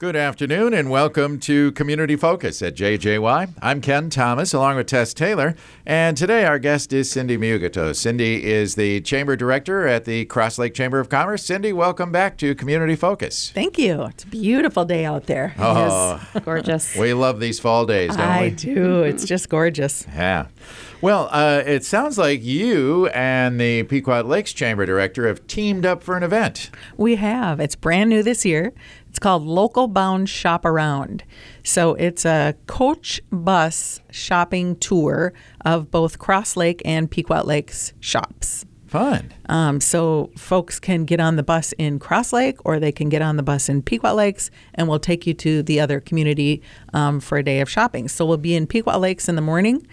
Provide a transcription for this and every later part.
Good afternoon and welcome to Community Focus at JJY. I'm Ken Thomas along with Tess Taylor, and today our guest is Cindy Myogeto. Cindy is the Chamber Director at the Cross Lake Chamber of Commerce. Cindy, welcome back to Community Focus. Thank you. It's a beautiful day out there. Oh, Gorgeous. we love these fall days, don't we? I we? do. It's just gorgeous. Yeah. Well, uh, it sounds like you and the Pequot Lakes Chamber Director have teamed up for an event. We have. It's brand new this year. It's called Local Bound Shop Around. So it's a coach bus shopping tour of both Cross Lake and Pequot Lakes shops. Fun. Um, so folks can get on the bus in Cross Lake or they can get on the bus in Pequot Lakes and we'll take you to the other community um, for a day of shopping. So we'll be in Pequot Lakes in the morning.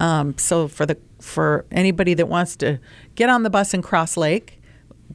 Um, so for the for anybody that wants to get on the bus in Cross Lake,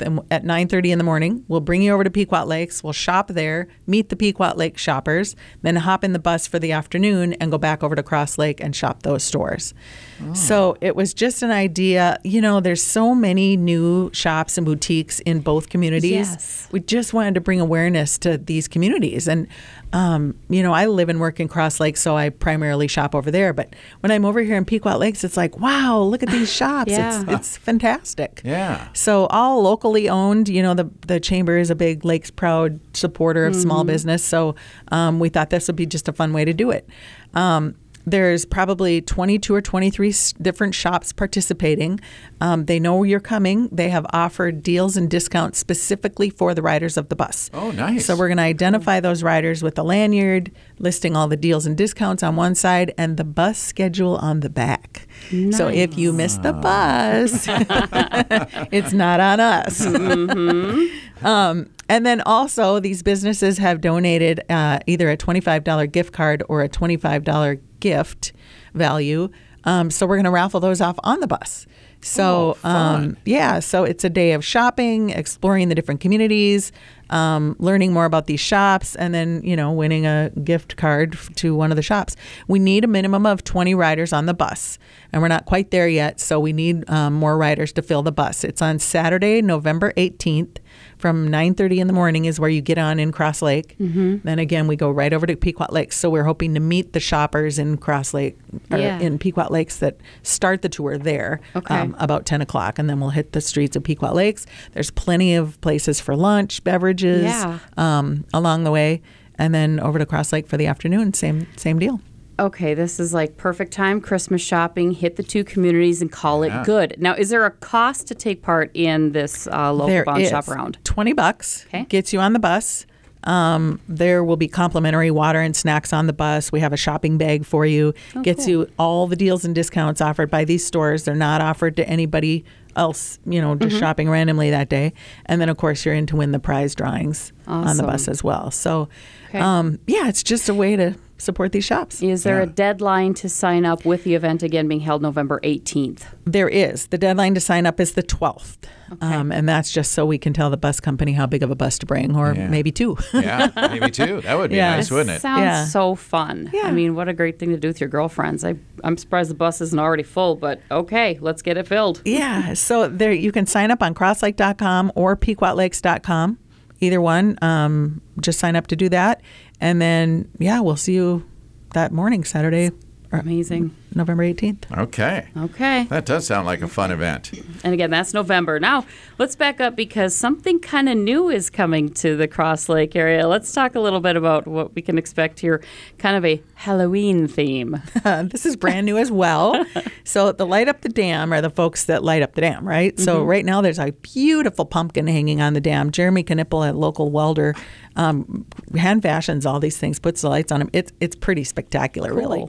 then at 9:30 in the morning, we'll bring you over to Pequot Lakes. We'll shop there, meet the Pequot Lake shoppers, then hop in the bus for the afternoon and go back over to Cross Lake and shop those stores. Oh. So it was just an idea. You know, there's so many new shops and boutiques in both communities. Yes. We just wanted to bring awareness to these communities. And, um, you know, I live and work in Cross Lake, so I primarily shop over there. But when I'm over here in Pequot Lakes, it's like, wow, look at these shops. Yeah. It's, it's fantastic. Yeah. So all locally owned. You know, the the chamber is a big Lakes proud supporter of small business. So um, we thought this would be just a fun way to do it. Um, there's probably 22 or 23 different shops participating. Um, they know you're coming. They have offered deals and discounts specifically for the riders of the bus. Oh, nice. So we're going to identify those riders with a lanyard listing all the deals and discounts on one side and the bus schedule on the back. So if you miss the bus, it's not on us. um, and then also, these businesses have donated uh, either a $25 gift card or a $25 gift value. Um, so we're going to raffle those off on the bus. So, Oh, um, yeah, so it's a day of shopping, exploring the different communities, um, learning more about these shops, and then, you know, winning a gift card to one of the shops. We need a minimum of 20 riders on the bus, and we're not quite there yet, so we need um, more riders to fill the bus. It's on Saturday, November 18th from 9.30 in the morning is where you get on in Cross Lake. Mm-hmm. Then again, we go right over to Pequot Lakes. So we're hoping to meet the shoppers in Cross Lake, or Yeah. in Pequot Lakes that start the tour there um, about 10 o'clock. And then we'll hit the streets of Pequot Lakes. There's plenty of places for lunch, beverages Yeah. um, along the way. And then over to Cross Lake for the afternoon. Same same deal. Okay, this is like perfect time, Christmas shopping, hit the two communities and call Yeah. it good. Now, is there a cost to take part in this uh, local There bound is shop around? 20 bucks Okay. gets you on the bus. Um, there will be complimentary water and snacks on the bus. We have a shopping bag for you. Oh, gets you all the deals and discounts offered by these stores. They're not offered to anybody else, you know, Mm-hmm. just shopping randomly that day. And then, of course, you're in to win the prize drawings on the bus as well. So, Okay. um, yeah, it's just a way to support these shops. Is there a deadline to sign up with the event again being held November 18th? There is. The deadline to sign up is the 12th. Um, and that's just so we can tell the bus company how big of a bus to bring, or Yeah. maybe two. Yeah, maybe two. That would be Yeah. nice, wouldn't it? Sounds Yeah. so fun. Yeah. I mean, what a great thing to do with your girlfriends. I, I'm surprised the bus isn't already full, but okay, let's get it filled. Yeah, so there you can sign up on crosslake.com or pequotlakes.com. Either one, um, just sign up to do that, and then yeah, we'll see you that morning, Saturday, Amazing. November eighteenth. Okay. Okay. That does sound like a fun event. And again, that's November. Now, let's back up because something kind of new is coming to the Cross Lake area. Let's talk a little bit about what we can expect here, kind of a Halloween theme. this is brand new as well. so the light up the dam are the folks that light up the dam, right? So right now there's a beautiful pumpkin hanging on the dam. Jeremy Knipple, a local welder, um, hand fashions all these things, puts the lights on them. It's it's pretty spectacular, really.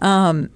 Um,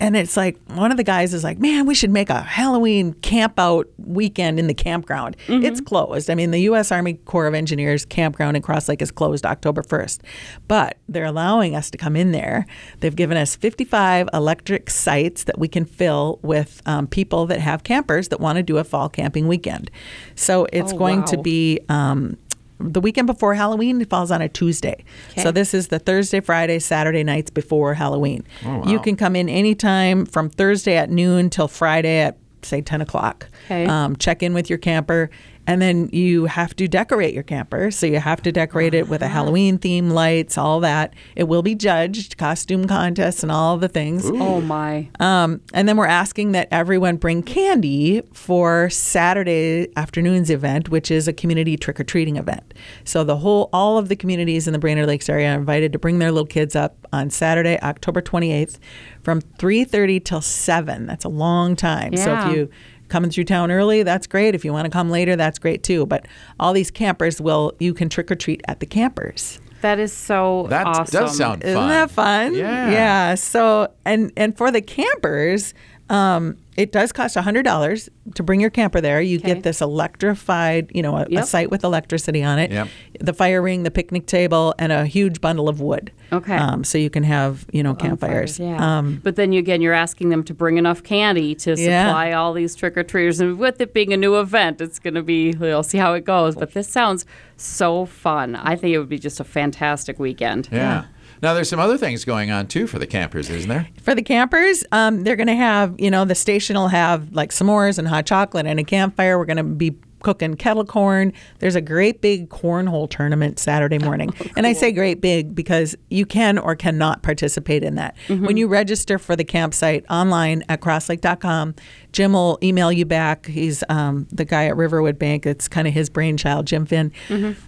and it's like one of the guys is like, "Man, we should make a Halloween camp out weekend in the campground." It's closed. I mean, the U.S. Army Corps of Engineers campground in Cross Lake is closed October 1st, but they're allowing us to come in there. They've given us 55 electric sites that we can fill with um, people that have campers that want to do a fall camping weekend. So it's Oh, going to be. Um, the weekend before Halloween it falls on a Tuesday. Okay. So this is the Thursday, Friday, Saturday nights before Halloween. Oh, wow. You can come in anytime from Thursday at noon till Friday at say 10 o'clock. Okay. Um, check in with your camper And then you have to decorate your camper. So you have to decorate it with a Halloween theme, lights, all that. It will be judged, costume contests, and all the things. Oh my. Um, and then we're asking that everyone bring candy for Saturday afternoon's event, which is a community trick or treating event. So the whole, all of the communities in the Brainerd Lakes area are invited to bring their little kids up on Saturday, October 28th, from 3:30 till 7. That's a long time. Yeah. So if you coming through town early, that's great. If you want to come later, that's great too. But all these campers will, you can trick or treat at the campers. That is so That awesome. does sound fun. Isn't that fun? Yeah. Yeah. So and and for the campers, um, it does cost hundred dollars to bring your camper there. You Okay. get this electrified, you know, a, a site with electricity on it, Yep. the fire ring, the picnic table, and a huge bundle of wood. Okay. Um, so you can have you know campfires. Yeah. Um, but then you, again, you're asking them to bring enough candy to Yeah. supply all these trick or treaters. And with it being a new event, it's going to be, we'll see how it goes. But this sounds so fun. I think it would be just a fantastic weekend. Yeah. Now there's some other things going on too for the campers, isn't there? For the campers, um, they're going to have, you know, the station will have like s'mores and hot chocolate and a campfire. We're going to be cooking kettle corn. There's a great big cornhole tournament Saturday morning. And I say great big because you can or cannot participate in that. When you register for the campsite online at crosslake.com, Jim will email you back. He's um, the guy at Riverwood Bank. It's kind of his brainchild, Jim Finn.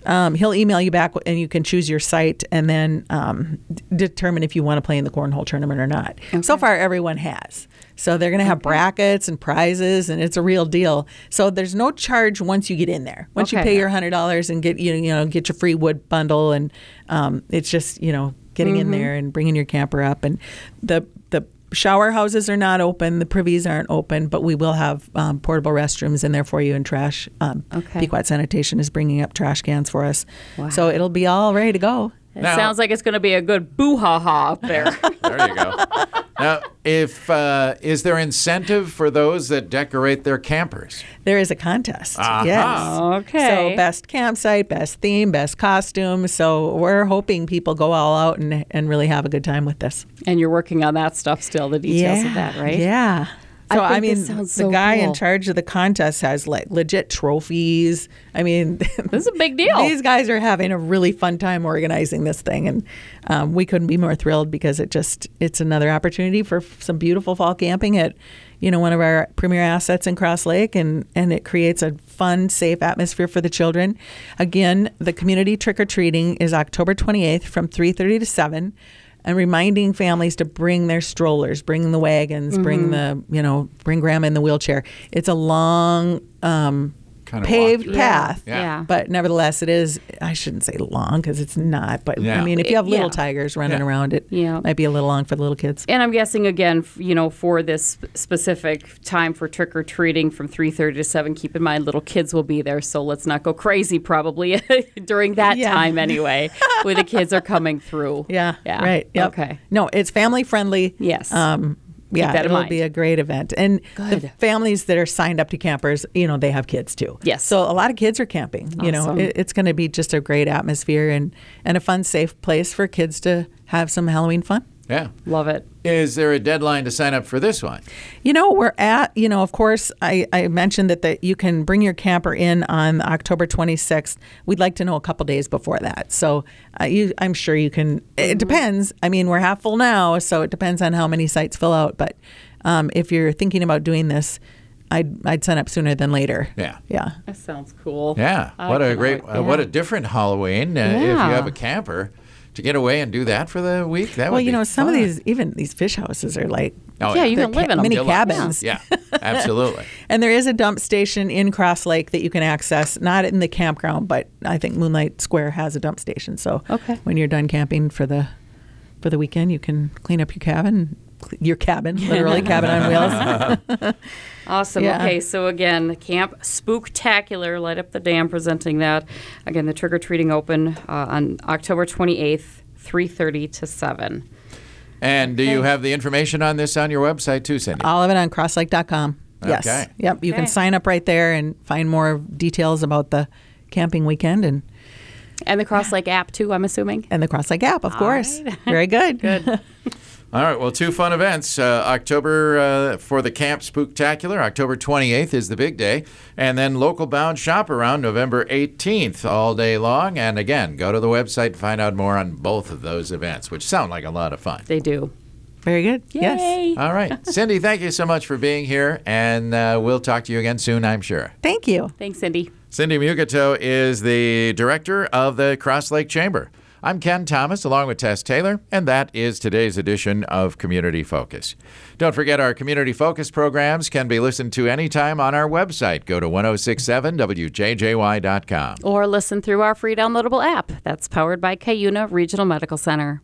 Um, he'll email you back and you can choose your site and then um, determine if you want to play in the cornhole tournament or not. So far, everyone has. So they're going to have brackets and prizes, and it's a real deal. So there's no charge once you get in there. Once you pay your hundred dollars and get you you know get your free wood bundle, and um, it's just you know getting in there and bringing your camper up, and the shower houses are not open, the privies aren't open, but we will have um, portable restrooms in there for you and trash. Um, Okay. Pequot Sanitation is bringing up trash cans for us, so it'll be all ready to go. It Now- sounds like it's going to be a good boo ha ha up there. There you go. Now, if uh, is there incentive for those that decorate their campers? There is a contest. Aha. Yes. Okay. So best campsite, best theme, best costume. So we're hoping people go all out and, and really have a good time with this. and you're working on that stuff still, the details of that, right? Yeah. So I I, mean, the so guy cool. in charge of the contest has like legit trophies. I mean, This is a big deal. These guys are having a really fun time organizing this thing, and um, we couldn't be more thrilled because it just it's another opportunity for some beautiful fall camping at you know one of our premier assets in Cross Lake, and and it creates a fun, safe atmosphere for the children. Again, the community trick or treating is October 28th from 3:30 to 7 and reminding families to bring their strollers, bring the wagons, Mm-hmm. bring the you know, bring grandma in the wheelchair. It's a long um, Kind of paved path, Yeah. Yeah. but nevertheless, it is. I shouldn't say long because it's not. But Yeah. I mean, if you have little Yeah. tigers running Yeah. around, it Yeah. might be a little long for the little kids. And I'm guessing again, you know, for this specific time for trick or treating from 3:30 to 7. Keep in mind, little kids will be there, so let's not go crazy. Probably during that Yeah. time anyway, where the kids are coming through. Yeah, Yeah. right. Yep. Okay. No, it's family friendly. Yes. Um, yeah, that in it'll mind. be a great event. And the families that are signed up to campers, you know, they have kids too. Yes. So a lot of kids are camping. You know, it, it's going to be just a great atmosphere and and a fun, safe place for kids to have some Halloween fun. Yeah. Love it. Is there a deadline to sign up for this one? You know, we're at, you know, of course, I, I mentioned that, that you can bring your camper in on October 26th. We'd like to know a couple days before that. So uh, you, I'm sure you can, it depends. I mean, we're half full now, so it depends on how many sites fill out. But um, if you're thinking about doing this, I'd, I'd sign up sooner than later. Yeah. Yeah. That sounds cool. Yeah. I what a great, wait. uh, what a different Halloween. Uh, If you have a camper, to get away and do that for the week, that would Well, would you be know, some fun. of these, even these fish houses are like, Oh, Yeah, you they're can live ca- in them. mini Deluxe. cabins. Yeah, absolutely. And there is a dump station in Cross Lake that you can access, not in the campground, but I think Moonlight Square has a dump station. So Okay. when you're done camping for the for the weekend, you can clean up your cabin, your cabin, literally cabin on wheels. Awesome. Yeah. Okay, so again, Camp Spooktacular, Light Up the Dam, presenting that. Again, the trick or treating open uh, on October 28th, 3:30 to 7. And do you have the information on this on your website too, Cindy? All of it on crosslake.com. Yes. Okay. Yep. You Okay. can sign up right there and find more details about the camping weekend and And the Cross Lake app too, I'm assuming. and the Cross Lake app, of course. Very good. Good. All right, well, two fun events. Uh, October uh, for the Camp Spooktacular, October 28th is the big day. And then Local Bound Shop around November 18th all day long. And again, go to the website to find out more on both of those events, which sound like a lot of fun. They do. Very good. Yes. All right. Cindy, thank you so much for being here. And uh, we'll talk to you again soon, I'm sure. Thank you. Thanks, Cindy. Cindy Myogeto is the director of the Cross Lake Chamber. I'm Ken Thomas along with Tess Taylor, and that is today's edition of Community Focus. Don't forget our Community Focus programs can be listened to anytime on our website. Go to 1067wjjy.com. Or listen through our free downloadable app that's powered by Cuyuna Regional Medical Center.